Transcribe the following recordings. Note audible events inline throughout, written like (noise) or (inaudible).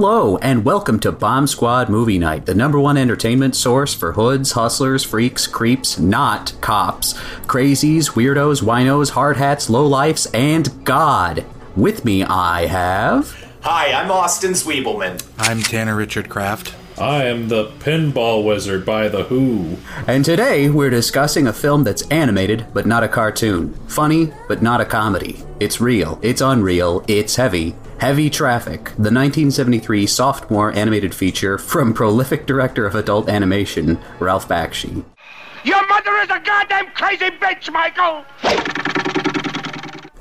Hello, and welcome to Bomb Squad Movie Night, the number one entertainment source for hoods, hustlers, freaks, creeps, not cops, crazies, weirdos, winos, hard hats, lowlifes, and God. With me, I have. Hi, I'm Austin Zwiebelman. I'm Tanner Richard Kraft. I am the pinball wizard by The Who. And today we're discussing a film that's animated but not a cartoon, funny but not a comedy. It's real, it's unreal, it's heavy. Heavy Traffic, the 1973 sophomore animated feature from prolific director of adult animation, Ralph Bakshi. Your mother is a goddamn crazy bitch, Michael!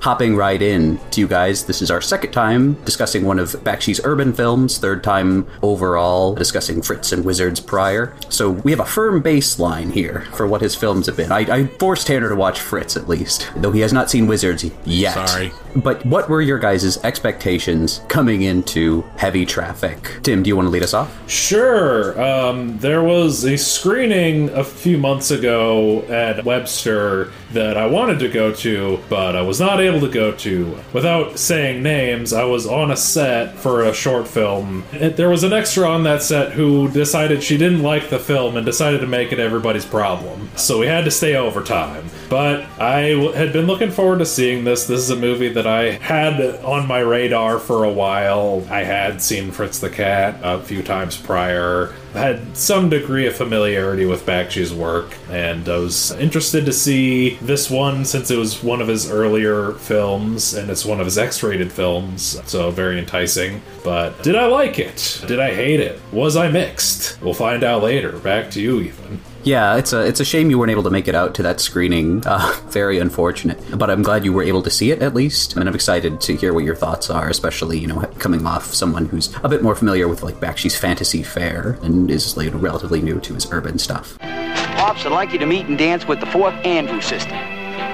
Hopping right in to you guys, this is our second time discussing one of Bakshi's urban films, third time overall discussing Fritz and Wizards prior. So we have a firm baseline here for what his films have been. I, I forced Tanner to watch Fritz at least, though he has not seen Wizards yet. Sorry. But what were your guys' expectations coming into Heavy Traffic? Tim, do you want to lead us off? Sure. Um, there was a screening a few months ago at Webster that I wanted to go to, but I was not able to go to. Without saying names, I was on a set for a short film. There was an extra on that set who decided she didn't like the film and decided to make it everybody's problem. So we had to stay overtime. But I w- had been looking forward to seeing this. This is a movie that I had on my radar for a while. I had seen Fritz the Cat a few times prior. Had some degree of familiarity with Bakshi's work, and I was interested to see this one since it was one of his earlier films and it's one of his X rated films, so very enticing. But did I like it? Did I hate it? Was I mixed? We'll find out later. Back to you, Ethan. Yeah, it's a it's a shame you weren't able to make it out to that screening. Uh, (laughs) very unfortunate, but I'm glad you were able to see it at least, and I'm excited to hear what your thoughts are, especially you know coming off someone who's a bit more familiar with like Bakshi's fantasy fare and is like relatively new to his urban stuff. Pops, I'd like you to meet and dance with the fourth Andrew sister.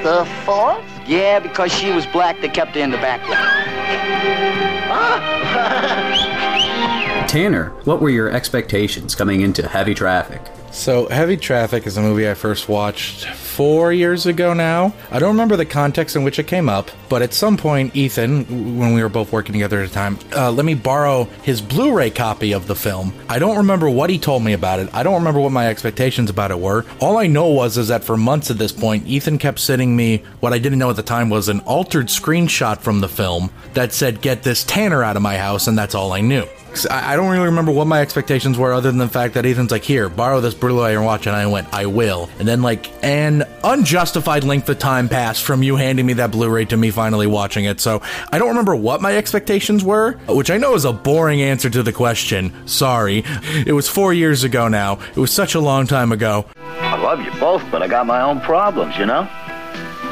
The fourth? Yeah, because she was black, they kept her in the background. (laughs) Tanner, what were your expectations coming into Heavy Traffic? So, Heavy Traffic is a movie I first watched four years ago now. I don't remember the context in which it came up, but at some point, Ethan, when we were both working together at the time, uh, let me borrow his Blu ray copy of the film. I don't remember what he told me about it. I don't remember what my expectations about it were. All I know was is that for months at this point, Ethan kept sending me what I didn't know at the time was an altered screenshot from the film that said, Get this Tanner out of my house, and that's all I knew. I I don't really remember what my expectations were, other than the fact that Ethan's like, "Here, borrow this Blu-ray and watch," and I went, "I will." And then like an unjustified length of time passed from you handing me that Blu-ray to me finally watching it. So I don't remember what my expectations were, which I know is a boring answer to the question. Sorry, it was four years ago now. It was such a long time ago. I love you both, but I got my own problems, you know?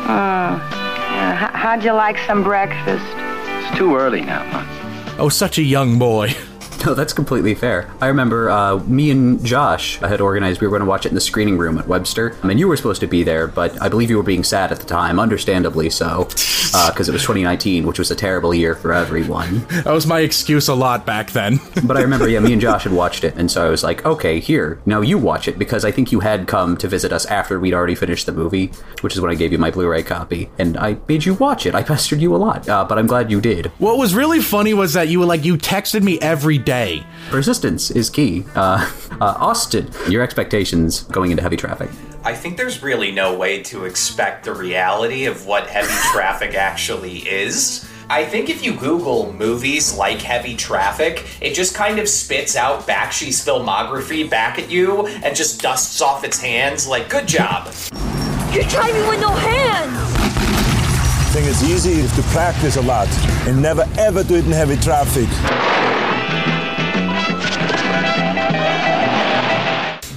Uh, h- how'd you like some breakfast? It's too early now, huh? I was such a young boy. (laughs) (laughs) No, that's completely fair. I remember uh, me and Josh had organized, we were going to watch it in the screening room at Webster. I mean, you were supposed to be there, but I believe you were being sad at the time, understandably so, because it was 2019, which was a terrible year for everyone. That was my excuse a lot back then. (laughs) But I remember, yeah, me and Josh had watched it, and so I was like, okay, here, now you watch it, because I think you had come to visit us after we'd already finished the movie, which is when I gave you my Blu ray copy, and I made you watch it. I pestered you a lot, uh, but I'm glad you did. what was really funny was that you were like, you texted me every day. Persistence is key. Uh, (laughs) uh, Austin, your expectations going into heavy traffic. I think there's really no way to expect the reality of what heavy (laughs) traffic actually is. I think if you Google movies like Heavy Traffic, it just kind of spits out Bakshi's filmography back at you and just dusts off its hands like, good job. You're driving with no hands! thing is easy is to practice a lot and never ever do it in heavy traffic.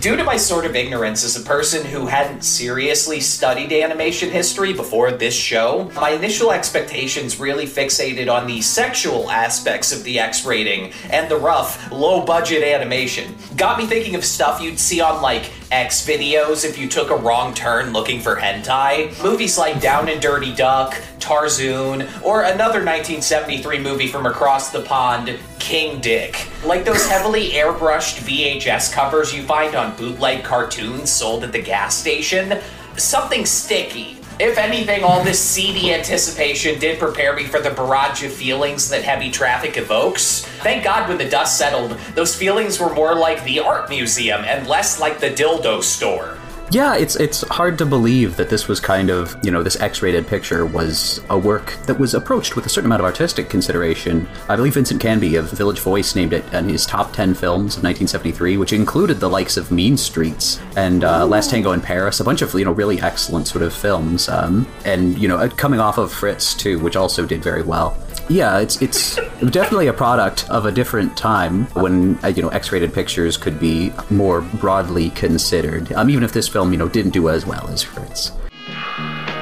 Due to my sort of ignorance as a person who hadn't seriously studied animation history before this show, my initial expectations really fixated on the sexual aspects of the X rating and the rough, low budget animation. Got me thinking of stuff you'd see on like X videos if you took a wrong turn looking for hentai. Movies like Down and Dirty Duck, Tarzoon, or another 1973 movie from across the pond, King Dick. Like those heavily airbrushed VHS covers you find on bootleg cartoons sold at the gas station. Something sticky. If anything, all this seedy anticipation did prepare me for the barrage of feelings that heavy traffic evokes. Thank God when the dust settled, those feelings were more like the art museum and less like the dildo store. Yeah, it's it's hard to believe that this was kind of you know this X-rated picture was a work that was approached with a certain amount of artistic consideration. I believe Vincent Canby of Village Voice named it in his top ten films of 1973, which included the likes of Mean Streets and uh, Last Tango in Paris, a bunch of you know really excellent sort of films, um, and you know coming off of Fritz too, which also did very well. Yeah, it's it's definitely a product of a different time when uh, you know X-rated pictures could be more broadly considered. Um, even if this film you know didn't do as well as Fritz.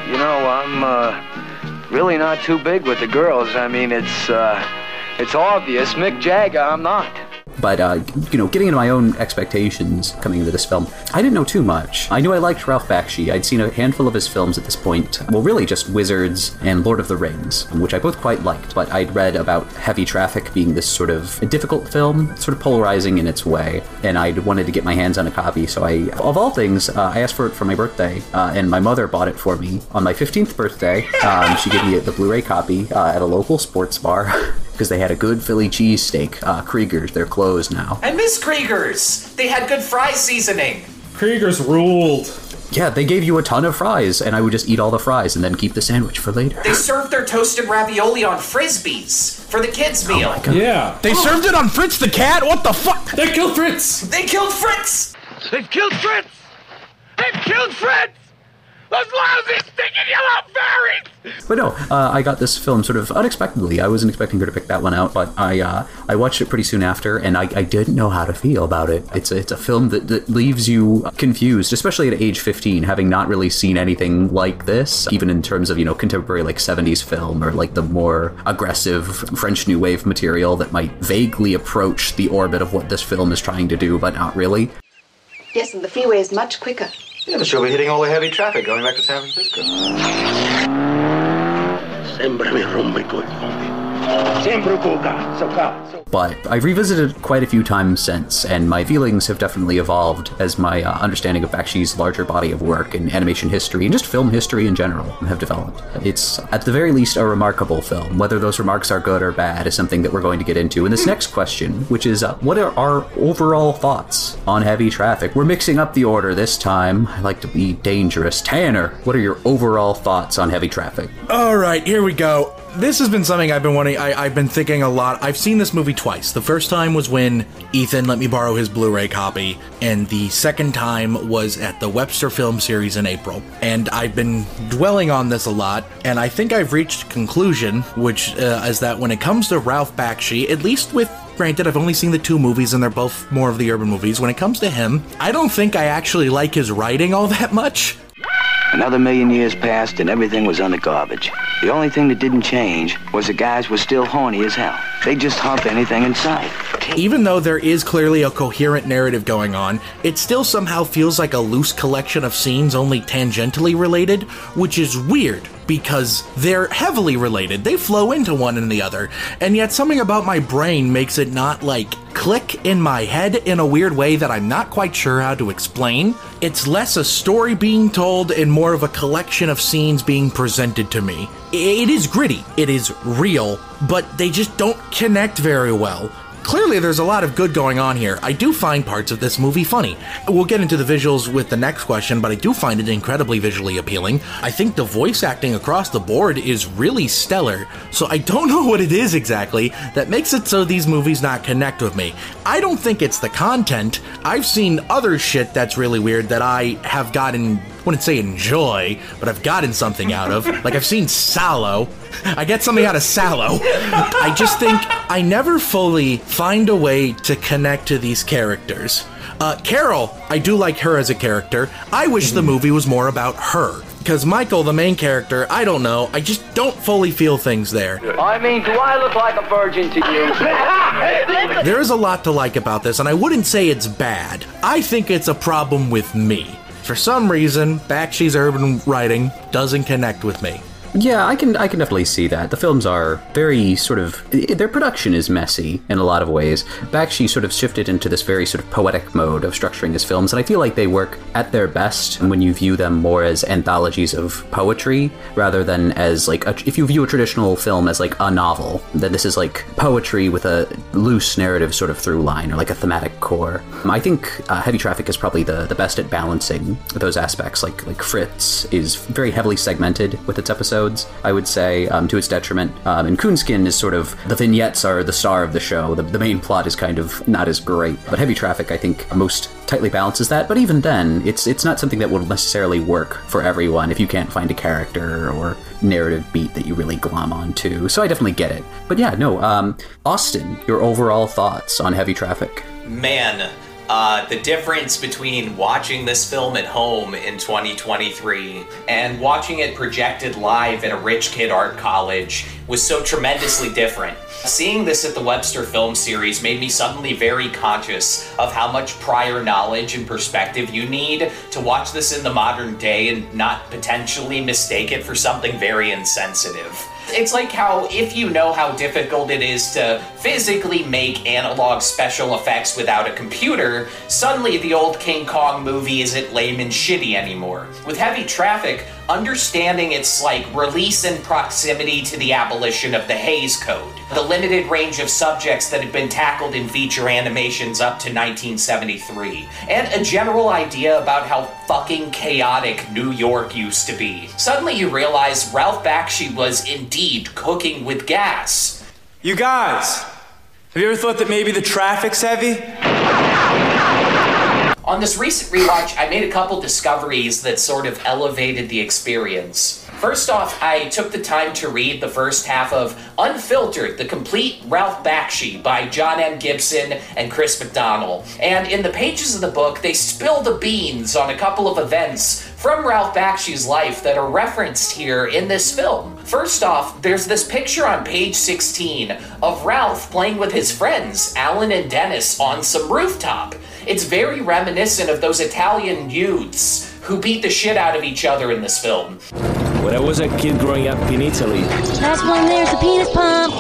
You know, I'm uh, really not too big with the girls. I mean, it's uh, it's obvious. Mick Jagger, I'm not. But uh, you know, getting into my own expectations coming into this film, I didn't know too much. I knew I liked Ralph Bakshi. I'd seen a handful of his films at this point. Well, really just Wizards and Lord of the Rings, which I both quite liked. But I'd read about Heavy Traffic being this sort of difficult film, sort of polarizing in its way, and I wanted to get my hands on a copy. So I, of all things, uh, I asked for it for my birthday, uh, and my mother bought it for me on my 15th birthday. Um, she gave me the Blu-ray copy uh, at a local sports bar. (laughs) because they had a good Philly cheesesteak. Uh, Krieger's, they're closed now. I miss Krieger's. They had good fry seasoning. Krieger's ruled. Yeah, they gave you a ton of fries, and I would just eat all the fries and then keep the sandwich for later. They served their toasted ravioli on frisbees for the kids' Oh meal. Yeah. They served it on Fritz the cat? What the fuck? They killed Fritz! They killed Fritz! They've killed Fritz! They've killed Fritz! Those lousy stinking yellow fairies! But no, uh, I got this film sort of unexpectedly. I wasn't expecting her to pick that one out, but I uh, I watched it pretty soon after, and I, I didn't know how to feel about it. It's a, it's a film that, that leaves you confused, especially at age 15, having not really seen anything like this, even in terms of, you know, contemporary like 70s film or like the more aggressive French New Wave material that might vaguely approach the orbit of what this film is trying to do, but not really. Yes, and the freeway is much quicker. Yeah, but she'll be hitting all the heavy traffic going back to San Francisco. Sempre mi rompe i. But I've revisited quite a few times since, and my feelings have definitely evolved as my uh, understanding of Bakshi's larger body of work and animation history and just film history in general have developed. It's, at the very least, a remarkable film. Whether those remarks are good or bad is something that we're going to get into in this next question, which is uh, what are our overall thoughts on heavy traffic? We're mixing up the order this time. I like to be dangerous. Tanner, what are your overall thoughts on heavy traffic? All right, here we go. This has been something I've been wanting. I, I've been thinking a lot. I've seen this movie twice. The first time was when Ethan let me borrow his Blu-ray copy, and the second time was at the Webster Film Series in April. And I've been dwelling on this a lot, and I think I've reached conclusion, which uh, is that when it comes to Ralph Bakshi, at least with Granted, I've only seen the two movies and they're both more of the urban movies. When it comes to him, I don't think I actually like his writing all (laughs) that much. Another million years passed and everything was the garbage. The only thing that didn't change was the guys were still horny as hell. They just hump anything in sight. Even though there is clearly a coherent narrative going on, it still somehow feels like a loose collection of scenes only tangentially related, which is weird because they're heavily related. They flow into one and the other, and yet something about my brain makes it not like click in my head in a weird way that I'm not quite sure how to explain. It's less a story being told and more of a collection of scenes being presented to me. It is gritty, it is real, but they just don't connect very well. Clearly, there's a lot of good going on here. I do find parts of this movie funny. We'll get into the visuals with the next question, but I do find it incredibly visually appealing. I think the voice acting across the board is really stellar, so I don't (laughs) know what it is exactly that makes it so these movies not connect with me. I don't think it's the content. I've seen other shit that's really weird that I have gotten wouldn't say enjoy, but I've gotten something out of. Like I've seen Salò. I get something out of Salò. I just think I never fully find a way to connect to these characters. Uh, Carol, I do like her as a character. I wish the movie was more about her. Because Michael, the main character, I don't know. I just don't fully feel things there. I mean, do I look like a virgin to you? There is a lot to like about this, and I wouldn't say it's bad. I think it's a problem with me. For some reason, Bakshi's urban writing doesn't connect with me. Yeah, I can I can definitely see that. The films are very sort of their production is messy in a lot of ways. Bakshi sort of shifted into this very sort of poetic mode of structuring his films, and I feel like they work at their best when you view them more as anthologies of poetry rather than as like a, if you view a traditional film as like a novel, then this is like poetry with a loose narrative sort of through line or like a thematic core. I think uh, Heavy Traffic is probably the, the best at balancing those aspects. Like like Fritz is very heavily segmented with its episodes, I would say, um, to its detriment. Um, and Coonskin is sort of the vignettes are the star of the show. The, the main plot is kind of not as great, but Heavy Traffic I think most tightly balances that. But even then, it's it's not something that will necessarily work for everyone if you can't find a character or narrative beat that you really glom onto. So I definitely get it. But yeah, no. Um, Austin, your overall thoughts on Heavy Traffic? Man, uh, the difference between watching this film at home in 2023 and watching it projected live at a rich kid art college was so tremendously different. Seeing this at the Webster Film Series made me suddenly very conscious of how much prior knowledge and perspective you need to watch this in the modern day and not potentially mistake it for something very insensitive. It's like how if you know how difficult it is to physically make analog special effects without a computer, suddenly the old King Kong movie isn't lame and shitty anymore. With heavy traffic, understanding its like release and proximity to the abolition of the Hays Code, the limited range of subjects that had been tackled in feature animations up to 1973, and a general idea about how fucking chaotic New York used to be. Suddenly you realize Ralph Bakshi was indeed cooking with gas. You guys, have you ever thought that maybe the traffic's heavy? On this recent rewatch, I made a couple discoveries that sort of elevated the experience. First off, I took the time to read the first half of Unfiltered, the complete Ralph Bakshi by Jon M. Gibson and Chris McDonnell. And in the pages of the book, they spill the beans on a couple of events from Ralph Bakshi's life that are referenced here in this film. First off, there's this picture on page 16 of Ralph playing with his friends, Alan and Dennis, on some rooftop. It's very reminiscent of those Italian youths who beat the shit out of each other in this film. When I was a kid growing up in Italy, Last one there's a penis pump.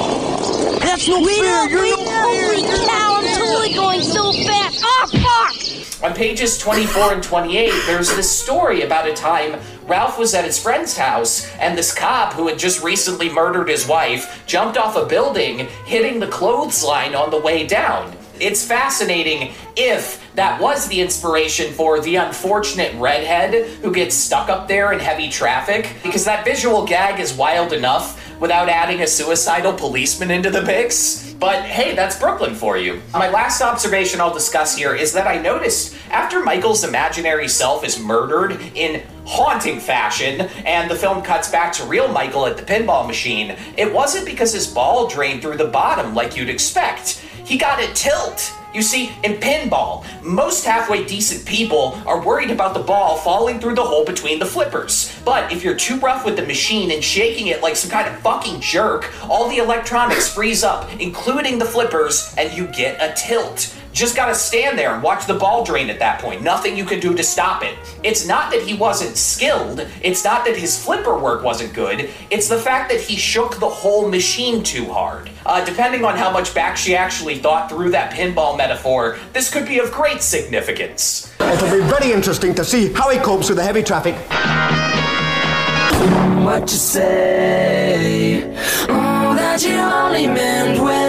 That's no Wait fair. up, You're wait no up, holy cow, I'm totally going so fast. Oh, fuck! On pages 24 and 28, there's this story about a time Ralph was at his friend's house, and this cop who had just recently murdered his wife jumped off a building, hitting the clothesline on the way down. It's fascinating if that was the inspiration for the unfortunate redhead who gets stuck up there in heavy traffic, because that visual gag is wild enough without adding a suicidal policeman into the mix. But hey, that's Brooklyn for you. My last observation I'll discuss here is that I noticed after Michael's imaginary self is murdered in haunting fashion and the film cuts back to real Michael at the pinball machine, it wasn't because his ball drained through the bottom like you'd expect. He got a tilt. You see, in pinball, most halfway decent people are worried about the ball falling through the hole between the flippers. But if you're too rough with the machine and shaking it like some kind of fucking jerk, all the electronics freeze up, including the flippers, and you get a tilt. Just gotta stand there and watch the ball drain at that point. Nothing you can do to stop it. It's not that he wasn't skilled, it's not that his flipper work wasn't good, it's the fact that he shook the whole machine too hard. Uh, depending on how much Bakshi actually thought through that pinball metaphor, this could be of great significance. It'll be very interesting to see how he copes with the heavy traffic. What you say? Oh, that you only meant well.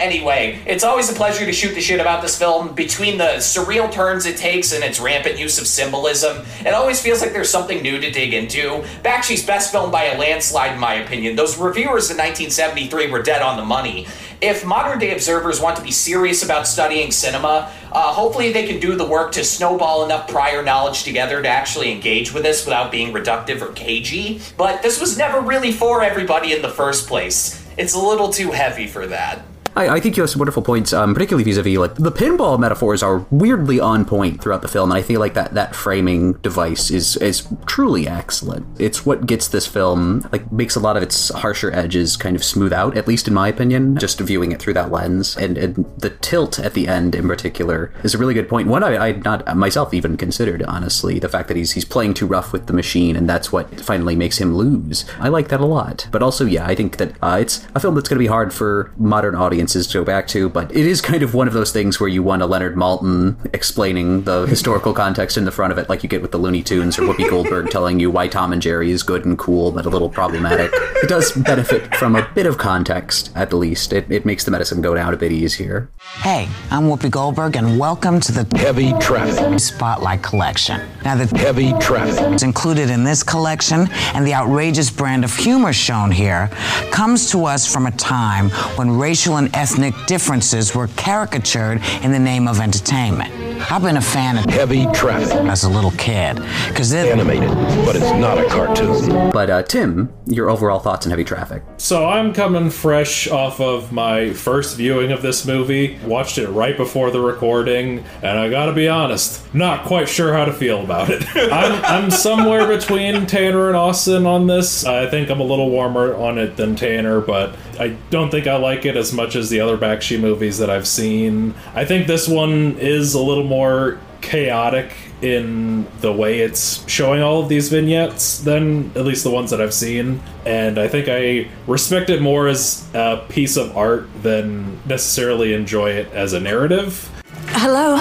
Anyway, it's always a pleasure to shoot the shit about this film. Between the surreal turns it takes and its rampant use of symbolism, it always feels like there's something new to dig into. Bakshi's best film by a landslide, in my opinion. Those reviewers in 1973 were dead on the money. If modern day observers want to be serious about studying cinema, uh, hopefully they can do the work to snowball enough prior knowledge together to actually engage with this without being reductive or cagey. But this was never really for everybody in the first place. It's a little too heavy for that. I, I think you have some wonderful points, um, particularly vis-a-vis like the pinball metaphors are weirdly on point throughout the film, and I feel like that that framing device is is truly excellent. It's what gets this film like makes a lot of its harsher edges kind of smooth out, at least in my opinion, just viewing it through that lens. And, and the tilt at the end in particular is a really good point. One I I not myself even considered honestly the fact that he's he's playing too rough with the machine, and that's what finally makes him lose. I like that a lot. But also, yeah, I think that uh, it's a film that's going to be hard for modern audiences to go back to, but it is kind of one of those things where you want a Leonard Maltin explaining the (laughs) historical context in the front of it, like you get with the Looney Tunes or Whoopi Goldberg (laughs) telling you why Tom and Jerry is good and cool, but a little problematic. It does benefit from a bit of context, at least. It, it makes the medicine go down a bit easier. Hey, I'm Whoopi Goldberg, and welcome to the Heavy Traffic Spotlight Collection. Now, the Heavy Traffic is included in this collection, and the outrageous brand of humor shown here comes to us from a time when racial and ethnic differences were caricatured in the name of entertainment. I've been a fan of Heavy Traffic as a little kid because it's Animated, but it's not a cartoon. But uh, Tim, your overall thoughts on Heavy Traffic? So I'm coming fresh off of my first viewing of this movie. Watched it right before the recording, and I gotta be honest, not quite sure how to feel about it. (laughs) I'm, I'm somewhere between Tanner and Austin on this. I think I'm a little warmer on it than Tanner, but I don't think I like it as much as the other Bakshi movies that I've seen. I think this one is a little more chaotic in the way it's showing all of these vignettes than at least the ones that I've seen. And I think I respect it more as a piece of art than necessarily enjoy it as a narrative. Hello?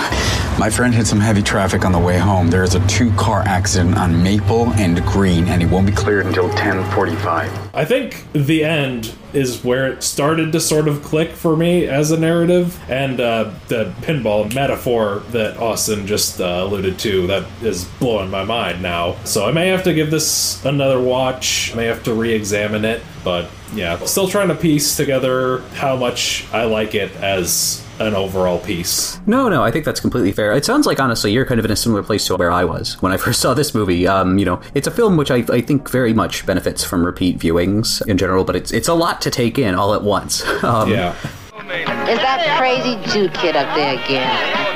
My friend hit some heavy traffic on the way home. There is a two-car accident on Maple and Green, and it won't be cleared until 10:45. I think the end is where it started to sort of click for me as a narrative, and uh, the pinball metaphor that Austin just uh, alluded to that is blowing my mind now. So I may have to give this another watch. I may have to re-examine it, but yeah, still trying to piece together how much I like it as an overall piece. No, no, I think that's completely fair. It sounds like honestly you're kind of in a similar place to where I was when I first (laughs) saw this movie. Um, you know, it's a film which I, I think very much benefits from repeat viewings in general, but it's it's a lot to take in all at once. (laughs) Um, yeah. Is that crazy Jew kid up there again?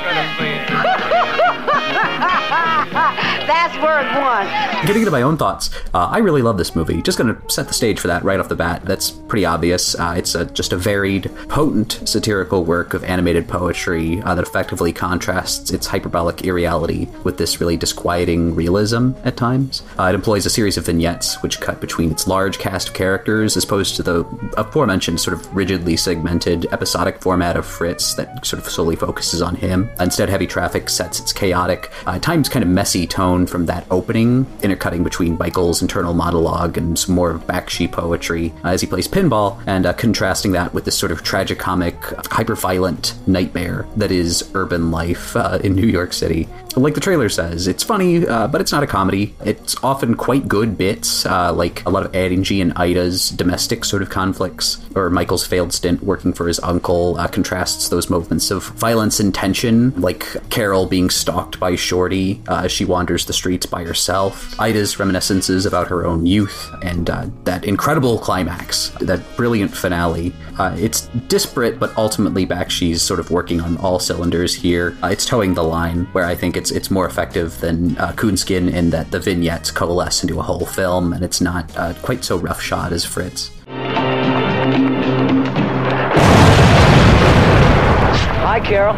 That's word one. Getting into my own thoughts, uh, I really love this movie. Just going to set the stage for that right off the bat. That's pretty obvious. Uh, it's a, just a varied, potent satirical work of animated poetry uh, that effectively contrasts its hyperbolic irreality with this really disquieting realism at times. Uh, it employs a series of vignettes which cut between its large cast of characters as opposed to the aforementioned sort of rigidly segmented episodic format of Fritz that sort of solely focuses on him. Instead, Heavy Traffic sets its chaotic, uh, at times kind of messy tone from that opening, intercutting between Michael's internal monologue and some more Bakshi poetry uh, as he plays pinball, and uh, contrasting that with this sort of tragicomic, hyper-violent nightmare that is urban life uh, in New York City. Like the trailer says, it's funny, uh, but it's not a comedy. It's often quite good bits, uh, like a lot of Angie and Ida's domestic sort of conflicts, or Michael's failed stint working for his uncle uh, contrasts those moments of violence and tension, like Carol being stalked by Shorty as she wanders the streets by herself, Ida's reminiscences about her own youth, and uh, that incredible climax, that brilliant finale. Uh, it's disparate, but ultimately Bakshi's sort of working on all cylinders here. it's towing the line where I think it's it's more effective than uh, Coonskin in that the vignettes coalesce into a whole film, and it's not uh, quite so roughshod as Fritz. Hi, Carol.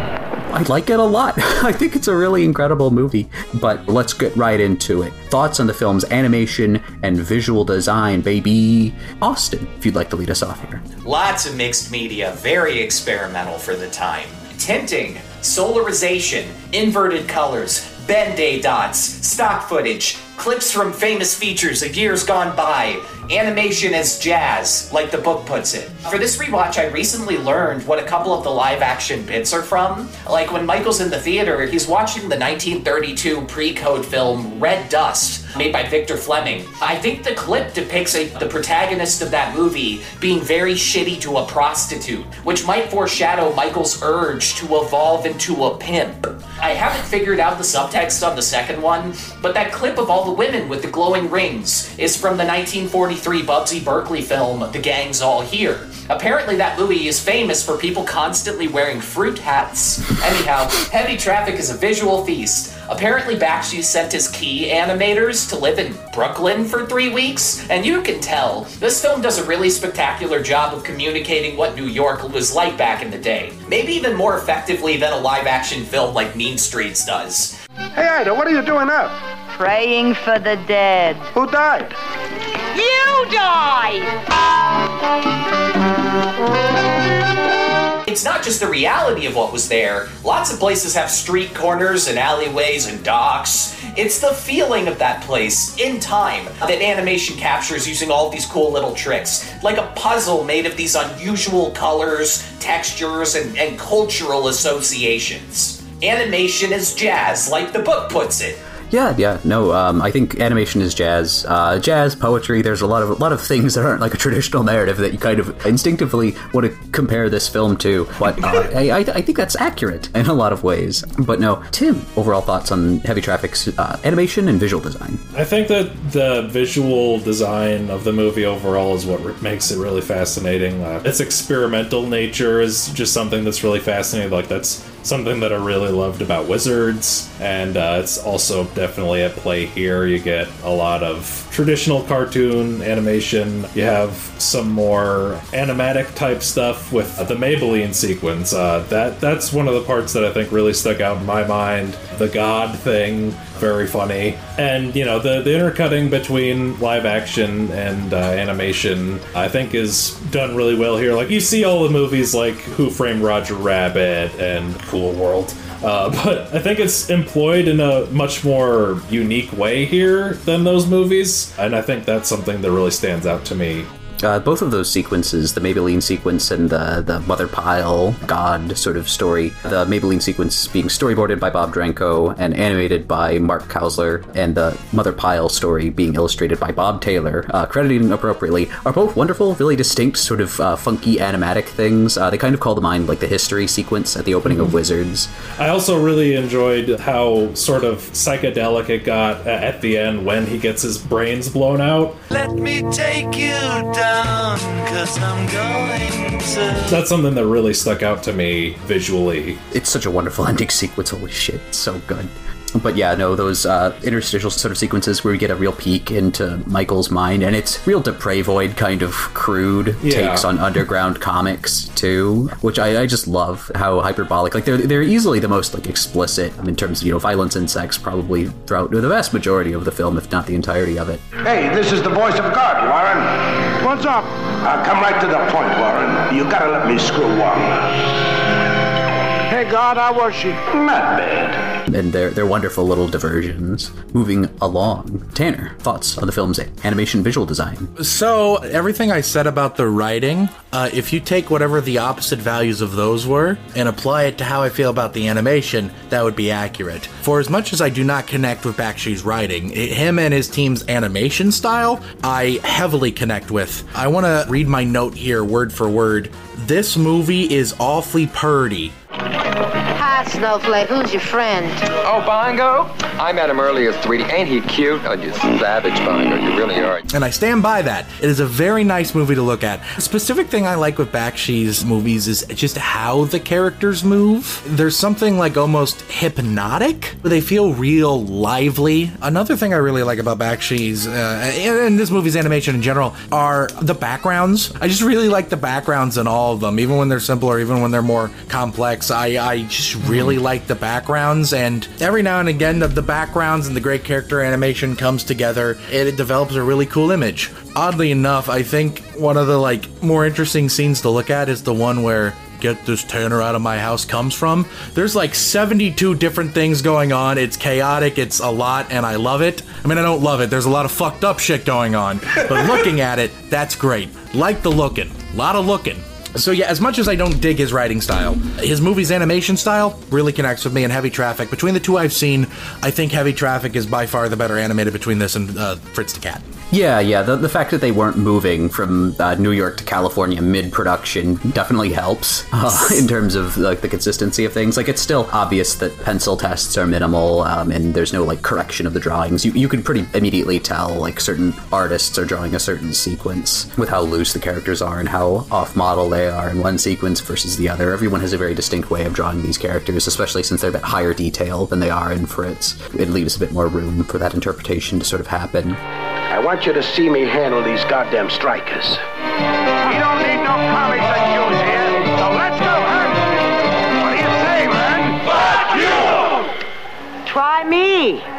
I like it a lot. (laughs) I think it's a really incredible movie. But let's get right into it. Thoughts on the film's animation and visual design, baby. Austin, if you'd like to lead us off here. Lots of mixed media, very experimental for the time. Tinting, solarization, inverted colors, Ben-Day dots, stock footage, clips from famous features of years gone by, animation as jazz, like the book puts it. For this rewatch, I recently learned what a couple of the live action bits are from. Like when Michael's in the theater, he's watching the 1932 pre code film Red Dust, made by Victor Fleming. I think the clip depicts a, the protagonist of that movie being very shitty to a prostitute, which might foreshadow Michael's urge to evolve into a pimp. I haven't figured out the subtext on the second one, but that clip of all the women with the glowing rings is from the 1943 Busby Berkeley film The Gang's All Here. Apparently, that movie is famous for people constantly wearing fruit hats. Anyhow, Heavy Traffic is a visual feast. Apparently, Bakshi sent his key animators to live in Brooklyn for three weeks, and you can tell this film does a really spectacular job of communicating what New York was like back in the day. Maybe even more effectively than a live action film like Mean Streets does. Hey, Ida, what are you doing up? Praying for the dead. Who died? You died! It's not just the reality of what was there. Lots of places have street corners and alleyways and docks. It's the feeling of that place in time that animation captures using all these cool little tricks. Like a puzzle made of these unusual colors, textures, and, and cultural associations. Animation is jazz, like the book puts it. Yeah, yeah, no. Um, I think animation is jazz, uh, jazz poetry. There's a lot of a lot of things that aren't like a traditional narrative that you kind of instinctively want to compare this film to. But uh, (laughs) I, I, I, think that's accurate in a lot of ways. But no, Tim, overall thoughts on Heavy Traffic's uh, animation and visual design? I think that the visual design of the movie overall is what re- makes it really fascinating. Uh, its experimental nature is just something that's really fascinating. Like that's something that I really loved about Wizards, and uh, it's also definitely at play here. You get a lot of traditional cartoon animation. You have some more animatic type stuff with the Maybelline sequence. Uh, that that's one of the parts that I think really stuck out in my mind. The God thing, very funny, and you know the the intercutting between live action and uh, animation, I think is done really well here. Like you see all the movies like Who Framed Roger Rabbit and Cool World. Uh, (laughs) but I think it's employed in a much more unique way here than those movies, and I think that's something that really stands out to me. Uh, both of those sequences, the Maybelline sequence and the the Mother Pile God sort of story, the Maybelline sequence being storyboarded by Bob Dranko and animated by Mark Kausler, and the Mother Pile story being illustrated by Bob Taylor, uh, crediting appropriately, are both wonderful, really distinct, sort of uh, funky animatic things. Uh, they kind of call to mind like the history sequence at the opening of Wizards. I also really enjoyed how sort of psychedelic it got at the end when he gets his brains blown out. Let me take you down, cause I'm going to. That's something that really stuck out to me visually. It's such a wonderful (laughs) ending sequence. Holy shit, it's so good. But yeah, no, those uh, interstitial sort of sequences where we get a real peek into Michael's mind, and it's real Depravoid kind of crude Yeah. takes on underground comics too, which I, I just love how hyperbolic. Like they're they're easily the most like explicit in terms of you know violence and sex, probably throughout the vast majority of the film, if not the entirety of it. Hey, this is the voice of God, Warren. What's up? I'll come right to the point, Warren. You gotta let me screw one. Hey, God, how was she? Not bad. And they're they're wonderful little diversions. Moving along, Tanner, thoughts on the film's animation visual design? So, everything I said about the writing, uh, if you take whatever the opposite values of those were and apply it to how I feel about the animation, that would be accurate. For as much as I do not connect with Bakshi's writing, i- him and his team's animation style, I heavily connect with. I want to read my note here word for word. This movie is awfully purdy. Hi, Snowflake. Who's your friend? Oh, Bongo? I met him earlier, sweetie. Ain't he cute? Oh, you savage, Bongo. You really are. And I stand by that. It is a very nice movie to look at. The specific thing I like with Bakshi's movies is just how the characters move. There's something like almost hypnotic. They feel real lively. Another thing I really like about Bakshi's, uh, and and this movie's animation in general, are the backgrounds. I just really like the backgrounds in all of them, even when they're simpler, even when they're more complex. I, I just really like the backgrounds, and every now and again, the, the backgrounds and the great character animation comes together, and it develops a really cool image. Oddly enough, I think one of the like more interesting scenes to look at is the one where get this Tanner out of my house comes from. There's like 72 different things going on. It's chaotic, it's a lot, and I love it. I mean, I don't love it. There's a lot of fucked up shit going on. But looking at it, that's great. Like the looking. A lot of looking. So yeah, as much as I don't dig his writing style, his movie's animation style really connects with me. And Heavy Traffic, between the two I've seen, I think Heavy Traffic is by far the better animated between this and uh, Fritz the Cat. Yeah, yeah. The, the fact that they weren't moving from uh, New York to California mid production definitely helps uh, (laughs) in terms of like the consistency of things. Like it's still obvious that pencil tests are minimal um, and there's no like correction of the drawings. You you can pretty immediately tell like certain artists are drawing a certain sequence with how loose the characters are and how off model they are in one sequence versus the other. Everyone has a very distinct way of drawing these characters, especially since they're a bit higher detail than they are in Fritz. It leaves a bit more room for that interpretation to sort of happen. I want you to see me handle these goddamn strikers. We don't need no comics and Jews here, so let's go, huh? What do you say, man? Fuck you! Try me.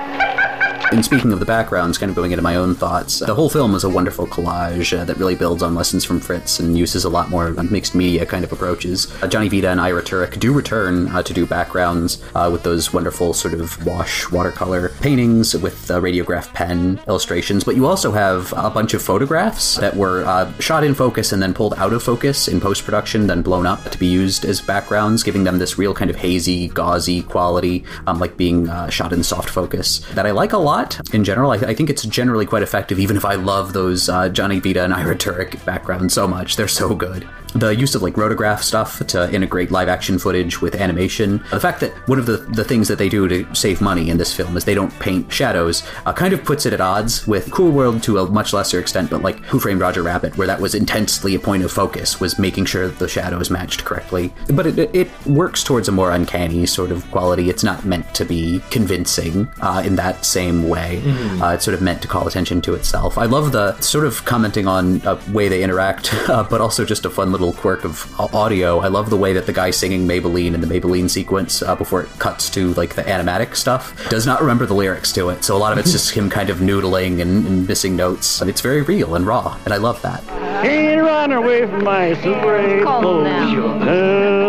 And speaking of the backgrounds, kind of going into my own thoughts, the whole film is a wonderful collage uh, that really builds on lessons from Fritz and uses a lot more mixed media kind of approaches. Uh, Johnny Vita and Ira Turek do return uh, to do backgrounds uh, with those wonderful sort of wash watercolor paintings with uh, Rapidograph pen illustrations, but you also have a bunch of photographs that were uh, shot in focus and then pulled out of focus in post production, then blown up to be used as backgrounds, giving them this real kind of hazy, gauzy quality, um, like being shot in soft focus. That I like a lot in general. I, I, think it's generally quite effective, even if I love those uh, Johnny Vita and Ira Turek backgrounds so much. They're so good the use of like rotograph stuff to integrate live action footage with animation. The fact that one of the, the things that they do to save money in this film is they don't paint shadows uh, kind of puts it at odds with Cool World to a much lesser extent, but like Who Framed Roger Rabbit, where that was intensely a point of focus, was making sure that the shadows matched correctly. But it, it works towards a more uncanny sort of quality. It's not meant to be convincing uh, in that same way. Mm-hmm. Uh, it's sort of meant to call attention to itself. I love the sort of commenting on a way they interact, (laughs) uh, but also just a fun little quirk of audio. I love the way that the guy singing Maybelline in the Maybelline sequence uh, before it cuts to like the animatic stuff does not remember the lyrics to it. So a lot of it's just him kind of noodling and, and missing notes. And it's very real and raw, and I love that. Can't run away from my super 8 uh,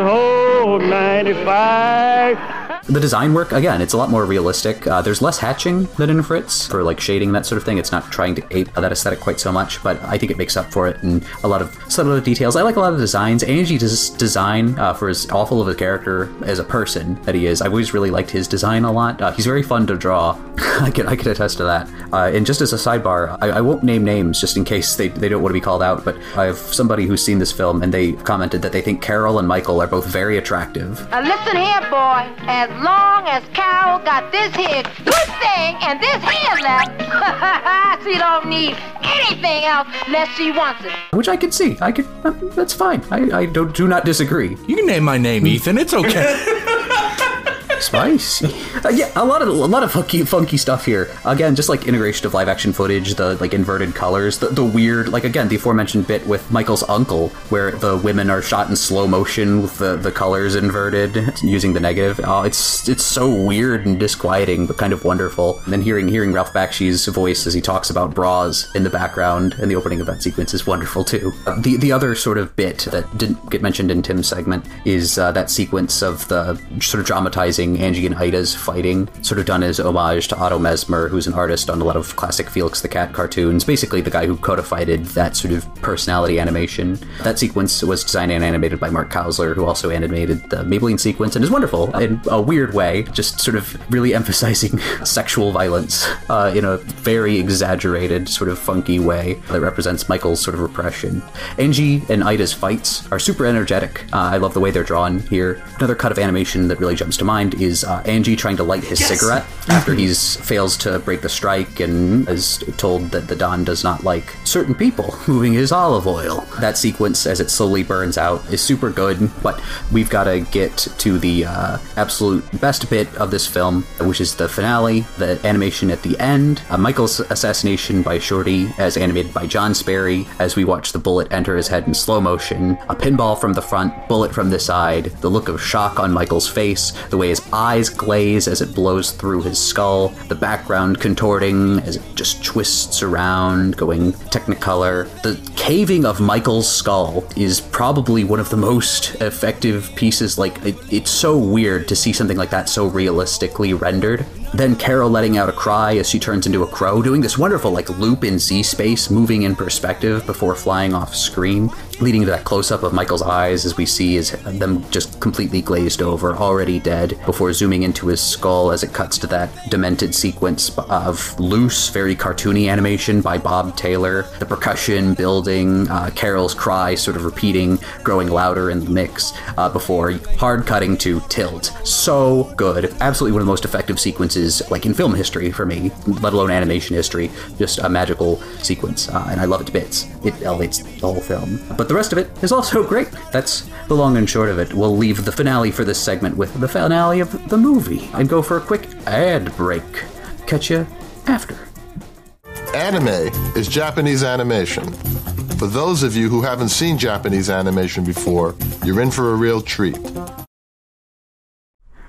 oh, 95. The design work, again, it's a lot more realistic. Uh, there's less hatching than in Fritz for like shading that sort of thing. It's not trying to ape that aesthetic quite so much, but I think it makes up for it and a lot of subtle details. I like a lot of designs. Angie's design, uh, for as awful of a character as a person that he is, I've always really liked his design a lot. Uh, he's very fun to draw. (laughs) I can I can attest to that. Uh, and just as a sidebar, I, I, won't name names just in case they, they don't want to be called out, but I have somebody who's seen this film and they commented that they think Carol and Michael are both very attractive. Now listen here, boy. As long as Carol got this here good thing and this hand left, (laughs) she don't need anything else unless she wants it. Which I can see. I can. Uh, that's fine. I, I don't, do not disagree. You can name my name, Ethan. It's okay. (laughs) Spice. (laughs) Uh, yeah, a lot of a lot of funky funky stuff here. Again, just like integration of live action footage, the like inverted colors, the, the weird like again the aforementioned bit with Michael's uncle, where the women are shot in slow motion with the, the colors inverted using the negative. Oh, it's it's so weird and disquieting, but kind of wonderful. And then hearing hearing Ralph Bakshi's voice as he talks about bras in the background and the opening of that sequence is wonderful too. Uh, the the other sort of bit that didn't get mentioned in Tim's segment is uh, that sequence of the sort of dramatizing Angie and Ida's fighting, sort of done as homage to Otto Messmer, who's an artist on a lot of classic Felix the Cat cartoons, basically the guy who codified that sort of personality animation. That sequence was designed and animated by Mark Kausler, who also animated the Maybelline sequence and is wonderful in a weird way, just sort of really emphasizing (laughs) sexual violence uh, in a very exaggerated, sort of funky way that represents Michael's sort of repression. Angie and Ida's fights are super energetic. Uh, I love the way they're drawn here. Another cut of animation that really jumps to mind is uh, Angie trying to light his yes! cigarette after he fails to break the strike and is told that the Don does not like certain people moving his olive oil. That sequence, as it slowly burns out, is super good, but we've got to get to the uh, absolute best bit of this film, which is the finale, the animation at the end, uh, Michael's assassination by Shorty, as animated by John Sparey, as we watch the bullet enter his head in slow motion, a pinball from the front, bullet from the side, the look of shock on Michael's face, the way his eyes glaze as it blows through his skull, the background contorting as it just twists around, going technicolor. The caving of Michael's skull is probably one of the most effective pieces. Like, it, it's so weird to see something like that so realistically rendered. Then Carol letting out a cry as she turns into a crow, doing this wonderful like loop in Z space, moving in perspective before flying off screen. Leading to that close up of Michael's eyes as we see his, them just completely glazed over, already dead, before zooming into his skull as it cuts to that demented sequence of loose, very cartoony animation by Bob Taylor, the percussion building, uh, Carol's cry sort of repeating, growing louder in the mix, uh, before hard cutting to tilt. So good. Absolutely one of the most effective sequences, like in film history for me, let alone animation history. Just a magical sequence, uh, and I love it to bits. It elevates the whole film. But the rest of it is also great. That's the long and short of it. We'll leave the finale for this segment with the finale of the movie and go for a quick ad break. Catch you after. Anime is Japanese animation. For those of you who haven't seen Japanese animation before, you're in for a real treat.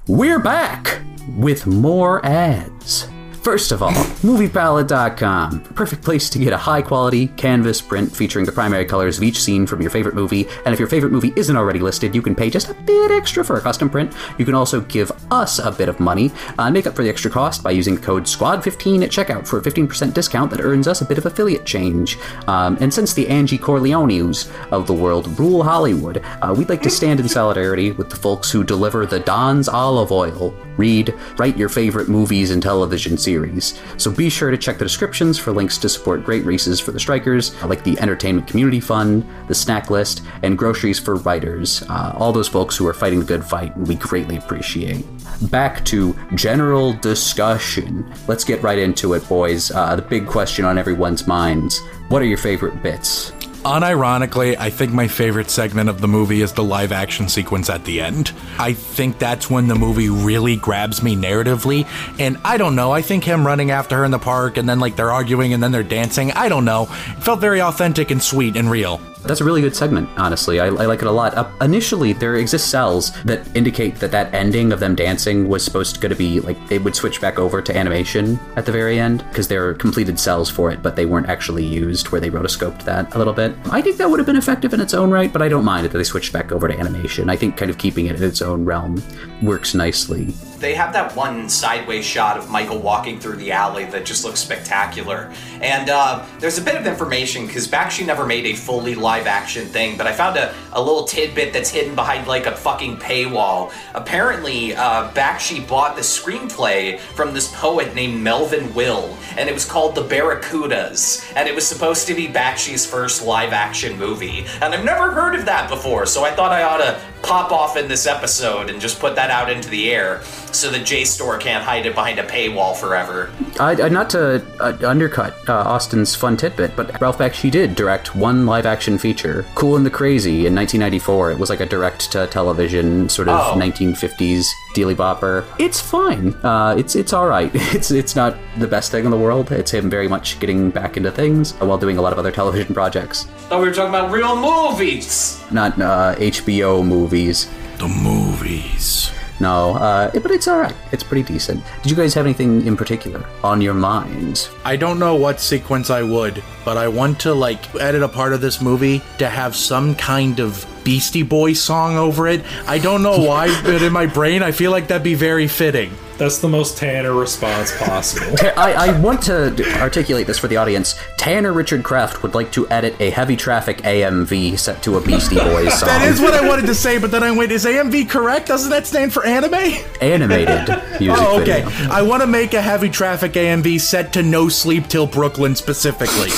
We're back with more ads. First of all, MoviePalette.com. Perfect place to get a high quality canvas print featuring the primary colors of each scene from your favorite movie. And if your favorite movie isn't already listed, you can pay just a bit extra for a custom print. You can also give us a bit of money uh, and make up for the extra cost by using the code SQUAD15 at checkout for a 15% discount that earns us a bit of affiliate change. Um, and since the Angie Corleones of the world rule Hollywood, uh, we'd like to stand in solidarity with the folks who deliver the Don's olive oil. Read, write your favorite movies and television series. So be sure to check the descriptions for links to support great races for the strikers, like the Entertainment Community Fund, the Snack List, and Groceries for Writers. Uh, all those folks who are fighting the good fight, we greatly appreciate. Back to general discussion. Let's get right into it, boys. Uh, the big question on everyone's minds what are your favorite bits? Unironically, I think my favorite segment of the movie is the live action sequence at the end. I think that's when the movie really grabs me narratively. And I don't know, I think him running after her in the park and then like they're arguing and then they're dancing, I don't know. It felt very authentic and sweet and real. That's a really good segment, honestly. I, I like it a lot. Uh, initially, there exist cells that indicate that that ending of them dancing was supposed to be like they would switch back over to animation at the very end because there are completed cells for it, but they weren't actually used where they rotoscoped that a little bit. I think that would have been effective in its own right, but I don't mind it that they switched back over to animation. I think kind of keeping it in its own realm works nicely. They have that one sideways shot of Michael walking through the alley that just looks spectacular. And uh, there's a bit of information because Bakshi never made a fully live action thing, but I found a, a little tidbit that's hidden behind like a fucking paywall. Apparently, uh, Bakshi bought the screenplay from this poet named Melvin Will, and it was called The Barracudas, and it was supposed to be Bakshi's first live action movie. And I've never heard of that before, so I thought I ought to pop off in this episode and just put that out into the air so that JSTOR can't hide it behind a paywall forever. I, I, not to uh, undercut uh, Austin's fun tidbit, but Ralph Bakshi did direct one live action feature, Cool and the Crazy, in 1994. It was like a direct to television sort of Oh. 1950s dealy bopper. It's fine. Uh, it's it's all right. (laughs) It's it's not the best thing in the world. It's him very much getting back into things while doing a lot of other television projects, Thought we were talking about real movies. not uh, HBO movies. The movies. No, uh, but it's all right. It's pretty decent. Did you guys have anything in particular on your minds? I don't know what sequence I would, but I want to like edit a part of this movie to have some kind of Beastie Boys song over it. I don't know why, (laughs) but in my brain, I feel like that'd be very fitting. That's the most Tanner response possible. (laughs) I, I want to articulate this for the audience. Tanner Richard Kraft would like to edit a heavy traffic AMV set to a Beastie Boys (laughs) song. That is what I wanted to say, but then I went, is AMV correct? Doesn't that stand for anime? Animated music oh, okay. video. I want to make a heavy traffic AMV set to No Sleep Till Brooklyn specifically.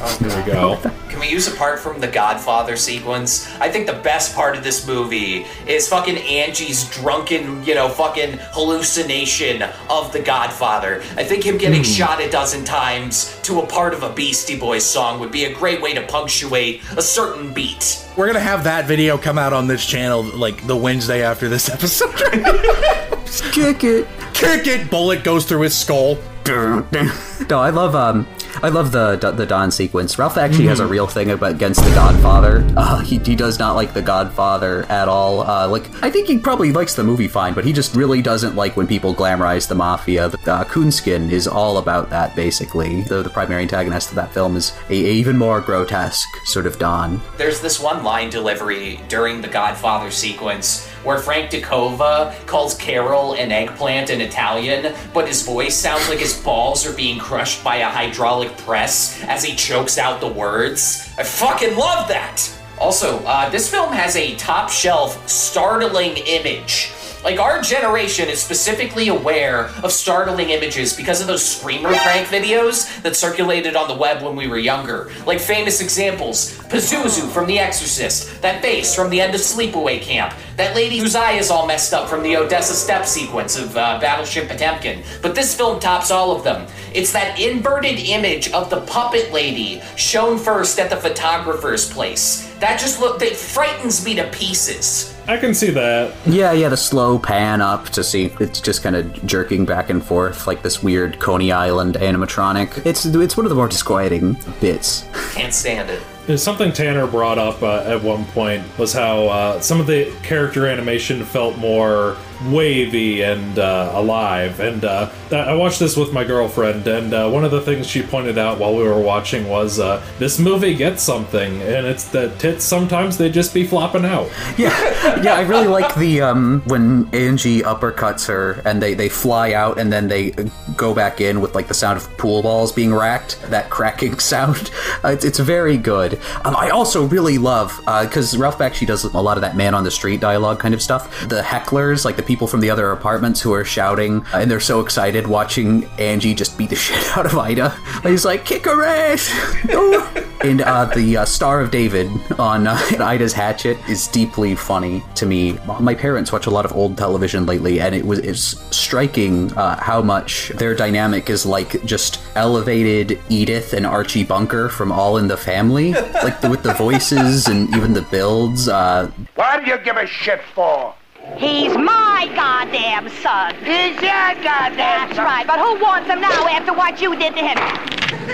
Oh, here we go. Can we use apart from the Godfather sequence? I think the best part of this movie is fucking Angie's drunken, you know, fucking hallucination of the Godfather. I think him getting Hmm. shot a dozen times to a part of a Beastie Boys song would be a great way to punctuate a certain beat. We're gonna have that video come out on this channel like the Wednesday after this (laughs) episode. (laughs) Kick it. Kick it! Bullet goes through his skull. No, I love um, I love the the Don sequence. Ralph actually has a Mhm. real thing about against the Godfather. Uh, he, he does not like the Godfather at all. Uh, like I think he probably likes the movie fine, but he just really doesn't like when people glamorize the mafia. The, uh, Coonskin is all about that basically. The the primary antagonist of that film is a, a even more grotesque sort of Don. There's this one line delivery during the Godfather sequence where Frank DeKova calls Carol an eggplant in Italian, but his voice sounds like his balls are being crushed by a hydraulic press as he chokes out the words. I fucking love that! Also, uh, this film has a top shelf, startling image. Like, our generation is specifically aware of startling images because of those screamer prank videos that circulated on the web when we were younger. Like, famous examples Pazuzu from The Exorcist, that face from the end of Sleepaway Camp, that lady whose eye is all messed up from the Odessa step sequence of uh, Battleship Potemkin. But this film tops all of them. It's that inverted image of the puppet lady shown first at the photographer's place. That just look that frightens me to pieces. I can see that. Yeah, yeah, the slow pan up to see it's just kind of jerking back and forth like this weird Coney Island animatronic. It's it's one of the more disquieting bits. Can't stand it. There's something Tanner brought up uh, at one point was how uh, some of the character animation felt more wavy and uh, alive. And uh, I watched this with my girlfriend, and uh, one of the things she pointed out while we were watching was uh, this movie gets something, and it's that tits sometimes they just be flopping out. Yeah, (laughs) yeah, I really like the um, when Angie uppercuts her and they they fly out and then they go back in with like the sound of pool balls being racked, that cracking (laughs) sound. Uh, it's, it's very good. Um, I also really love because Ralph Bakshi does a lot of that man on the street dialogue kind of stuff. The hecklers, like the people from the other apartments who are shouting uh, and they're so excited watching Angie just beat the (laughs) shit out of Ida. He's like, kick her ass! (laughs) and uh, the uh, Star of David on uh, (laughs) Ida's hatchet is deeply funny to me. My parents watch a lot of old television lately, and it was it's striking uh, how much their dynamic is like just elevated Edith and Archie Bunker from All in the Family, like the, with the voices and even the builds. Uh, What do you give a shit for? He's my goddamn son. He's your goddamn That's son. right, but who wants him now after what you did to him?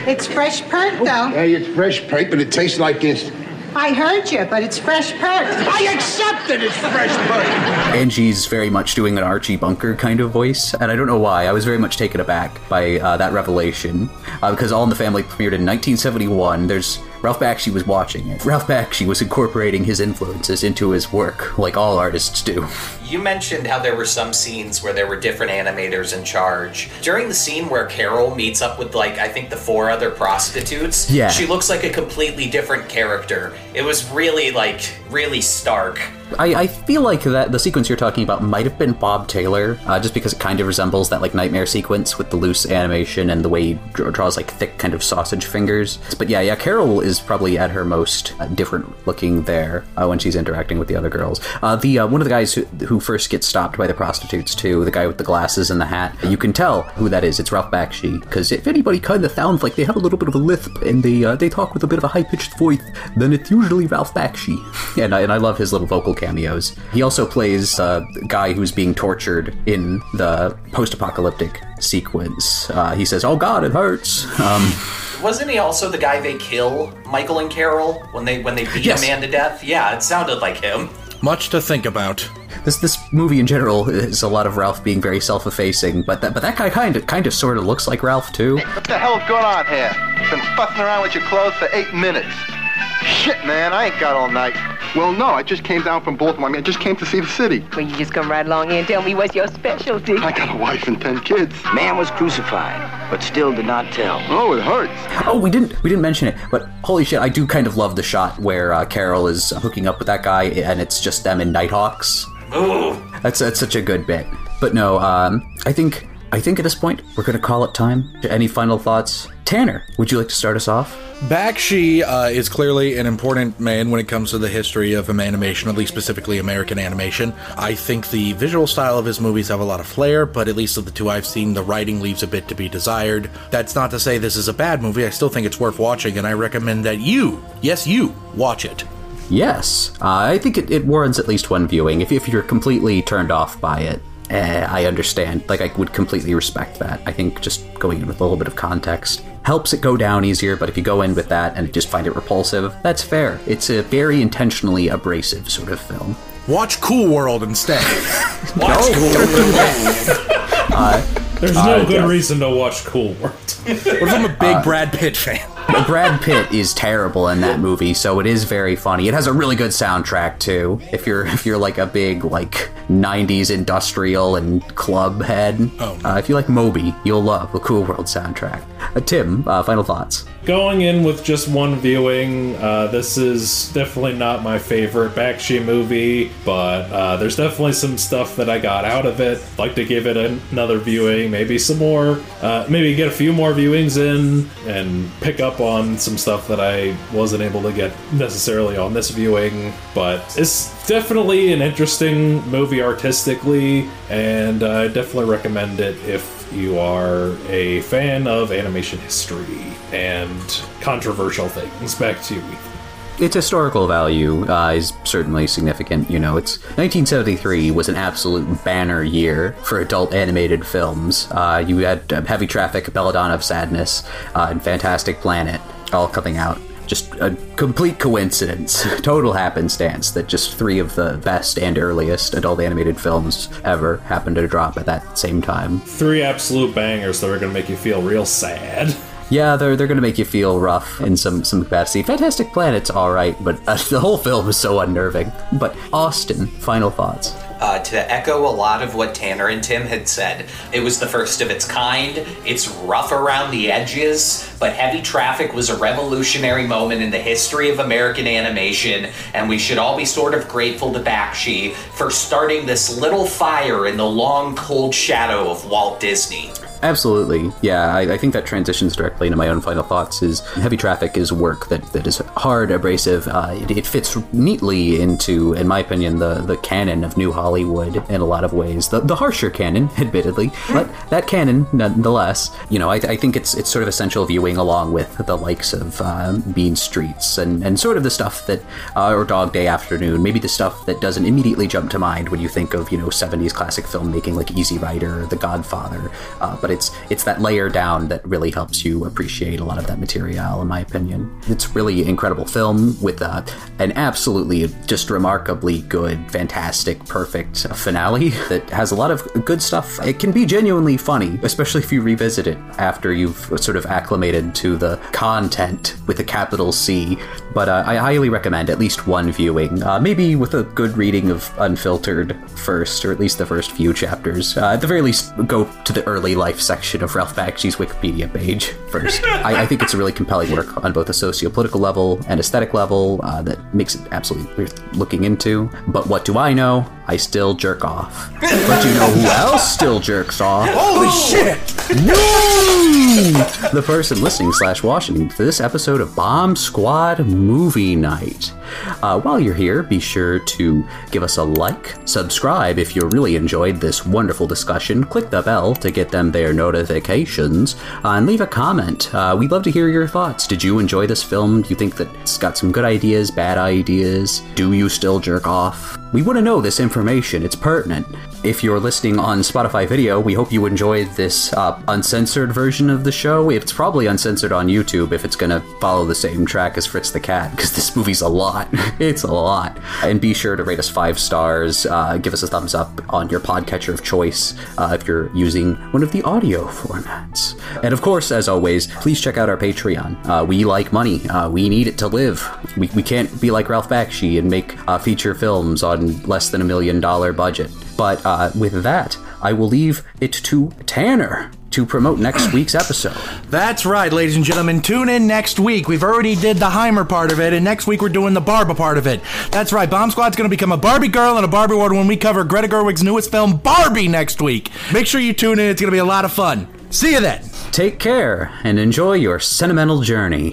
It's fresh perk, though. Hey, it's fresh paint, but it tastes like this. I heard you, but it's fresh perk. I accept that It's fresh paint. Angie's very much doing an Archie Bunker kind of voice, and I don't know why. I was very much taken aback by uh, that revelation uh, because All in the Family premiered in 1971. There's Ralph Bakshi was watching it. Ralph Bakshi was incorporating his influences into his work, like all artists do. You mentioned how there were some scenes where there were different animators in charge. During the scene where Carol meets up with, like, I think the four other prostitutes, Yeah. she looks like a completely different character. It was really, like, really stark. I, I feel like that the sequence you're talking about might have been Bob Taylor, uh, just because it kind of resembles that like nightmare sequence with the loose animation and the way he dr- draws like thick kind of sausage fingers. But yeah, yeah, Carol is probably at her most uh, different looking there uh, when she's interacting with the other girls. Uh, the uh, one of the guys who, who first gets stopped by the prostitutes too, the guy with the glasses and the hat, you can tell who that is. It's Ralph Bakshi because if anybody kind of sounds like they have a little bit of a lisp and they uh, they talk with a bit of a high pitched voice, then it's usually Ralph Bakshi. (laughs) And I, and I love his little vocal cameos. He also plays a guy who's being tortured in the post-apocalyptic sequence. Uh, he says, "Oh God, it hurts." Um, Wasn't he also the guy they kill, Michael and Carol, when they when they beat Yes. a man to death? Yeah, it sounded like him. Much to think about. this this movie in general is a lot of Ralph being very self-effacing, but that but that guy kind of kind of sort of looks like Ralph too. What the hell's going on here? Been fussing around with your clothes for eight minutes. Shit, man, I ain't got all night. Well, no, I just came down from Baltimore. I mean, I just came to see the city. Well, you just come right along here and tell me what's your specialty. I got a wife and ten kids. Man was crucified, but still did not tell. Oh, it hurts. Oh, we didn't we didn't mention it, but holy shit, I do kind of love the shot where uh, Carol is hooking up with that guy, and it's just them in Nighthawks. Ooh. That's that's such a good bit. But no, um, I think I think at this point we're gonna call it time. Any final thoughts, Tanner? Would you like to start us off? Bakshi uh, is clearly an important man when it comes to the history of animation, at least specifically American animation. I think the visual style of his movies have a lot of flair, but at least of the two I've seen, the writing leaves a bit to be desired. That's not to say this is a bad movie. I still think it's worth watching, and I recommend that you, yes, you, watch it. Yes, uh, I think it, it warrants at least one viewing. If, if you're completely turned off by it, eh, I understand. Like, I would completely respect that. I think just going in with a little bit of context helps it go down easier, but if you go in with that and just find it repulsive, that's fair. It's a very intentionally abrasive sort of film. Watch Cool World instead. (laughs) Watch Cool World. (laughs) There's Uh, no good yeah. reason to watch Cool World. what if I'm a big Brad Pitt fan? Brad Pitt is terrible in that movie, so it is very funny. It has a really good soundtrack too. If you're if you're like a big like '90s industrial and club head, uh, if you like Moby, you'll love the Cool World soundtrack. Uh, Tim, uh, final thoughts. Going in with just one viewing, uh, this is definitely not my favorite Bakshi movie, but uh, there's definitely some stuff that I got out of it. Like to give it another viewing, maybe some more, uh, maybe get a few more viewings in, and pick up on some stuff that I wasn't able to get necessarily on this viewing. But it's definitely an interesting movie artistically, and I definitely recommend it if you are a fan of animation history and controversial things. Back to you, its historical value uh, is certainly significant. You know, it's 1973 was an absolute banner year for adult animated films. Uh, you had uh, Heavy Traffic, Belladonna of Sadness, uh, and Fantastic Planet all coming out. Just a complete coincidence, (laughs) total happenstance that just three of the best and earliest adult animated films ever happened to drop at that same time. Three absolute bangers that are going to make you feel real sad. Yeah, they're they're gonna make you feel rough in some some capacity. Fantastic Planet's all right, but uh, (laughs) the whole film is so unnerving. But Austin, final thoughts. Uh, to echo a lot of what Tanner and Tim had said, it was the first of its kind. It's rough around the edges, but Heavy Traffic was a revolutionary moment in the history of American animation, and we should all be sort of grateful to Bakshi for starting this little fire in the long, cold shadow of Walt Disney. Absolutely, yeah. I, I think that transitions directly into my own final thoughts. Is Heavy Traffic is work that, that is hard, abrasive. Uh, it, it fits neatly into, in my opinion, the the canon of New Hollywood in a lot of ways. The the harsher canon, (laughs) admittedly, but that canon nonetheless. You know, I, I think it's it's sort of essential viewing along with the likes of uh, Mean Streets and and sort of the stuff that uh, or Dog Day Afternoon. Maybe the stuff that doesn't immediately jump to mind when you think of you know 70s classic filmmaking like Easy Rider or The Godfather. Uh, but it's it's that layer down that really helps you appreciate a lot of that material, in my opinion. It's really incredible film with uh, an absolutely just remarkably good, fantastic, perfect finale (laughs) that has a lot of good stuff. It can be genuinely funny, especially if you revisit it after you've sort of acclimated to the content with a capital C. But uh, I highly recommend at least one viewing, uh, maybe with a good reading of Unfiltered first, or at least the first few chapters. Uh, at the very least, go to the early life section of Ralph Bakshi's Wikipedia page first. I, I, think it's a really compelling work on both a socio-political level and aesthetic level uh, that makes it absolutely worth looking into. But what do I know? I still jerk off. but you know who else still jerks off? Holy shit! The person listening slash watching to this episode of Bomb Squad Movie Night. Uh, while you're here, be sure to give us a like, subscribe if you really enjoyed this wonderful discussion, click the bell to get them their notifications, uh, and leave a comment. Uh, we'd love to hear your thoughts. Did you enjoy this film? Do you think that it's got some good ideas, bad ideas? Do you still jerk off? We want to know this information. It's pertinent. If you're listening on Spotify video, we hope you enjoyed this uh, uncensored version of the show. It's probably uncensored on YouTube if it's going to follow the same track as Fritz the Cat, because this movie's a lot. (laughs) it's a lot. And be sure to rate us five stars. Uh, give us a thumbs up on your podcatcher of choice uh, if you're using one of the audio formats. And of course, as always, please check out our Patreon. Uh, we like money. Uh, we need it to live. We, we can't be like Ralph Bakshi and make uh, feature films on less than a million dollar budget. But uh, with that, I will leave it to Tanner to promote next (clears throat) week's episode. That's right, ladies and gentlemen. Tune in next week. We've already did the Heimer part of it, and next week we're doing the Barba part of it. That's right. Bomb Squad's going to become a Barbie girl and a Barbie world when we cover Greta Gerwig's newest film, Barbie, next week. Make sure you tune in. It's going to be a lot of fun. See you then. Take care and enjoy your sentimental journey.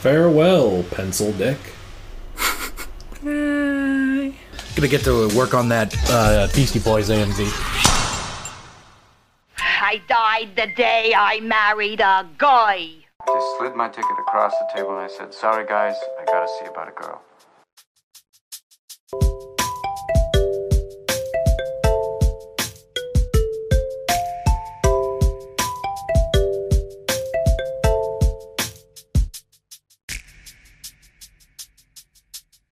Farewell, Pencil Dick. (laughs) Gonna get to work on that uh, Beastie Boys AMV. I died the day I married a guy. I just slid my ticket across the table and I said, Sorry, guys, I gotta see about a girl.